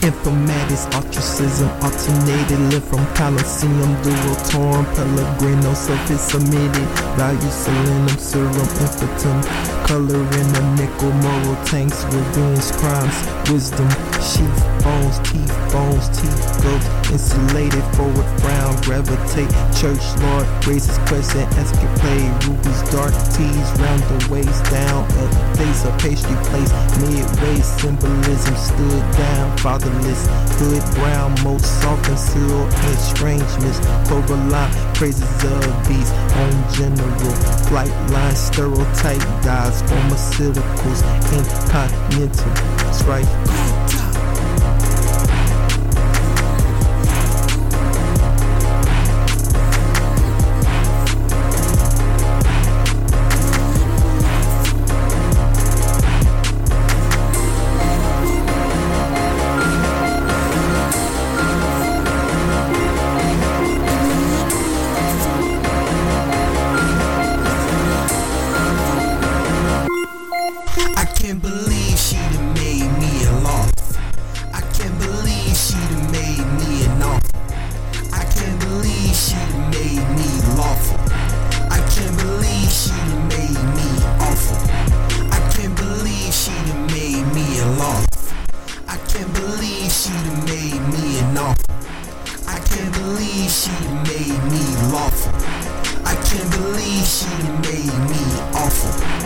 Informatics, ostracism, alternated, live from Coliseum, dual torn, Pellegrino, surface submitted, value selenium, serum, infantum, color in a nickel, moral tanks, revenge, crimes, wisdom, sheath bones, teeth, bones, teeth, goes, insulated, forward frown, gravitate, church, Lord, raises question, escapade, rubies, dark tees, round the waist, down, up, face, a pastry place, midway, symbolism, stood down, fatherless, hood brown, most soft and seal, estrangements, Coraline, praises of these, on general, flight line, stereotype, dies, pharmaceuticals, incontinental, strife. believe she made me an offer. I can't believe she made me lawful. I can't believe she made me awful.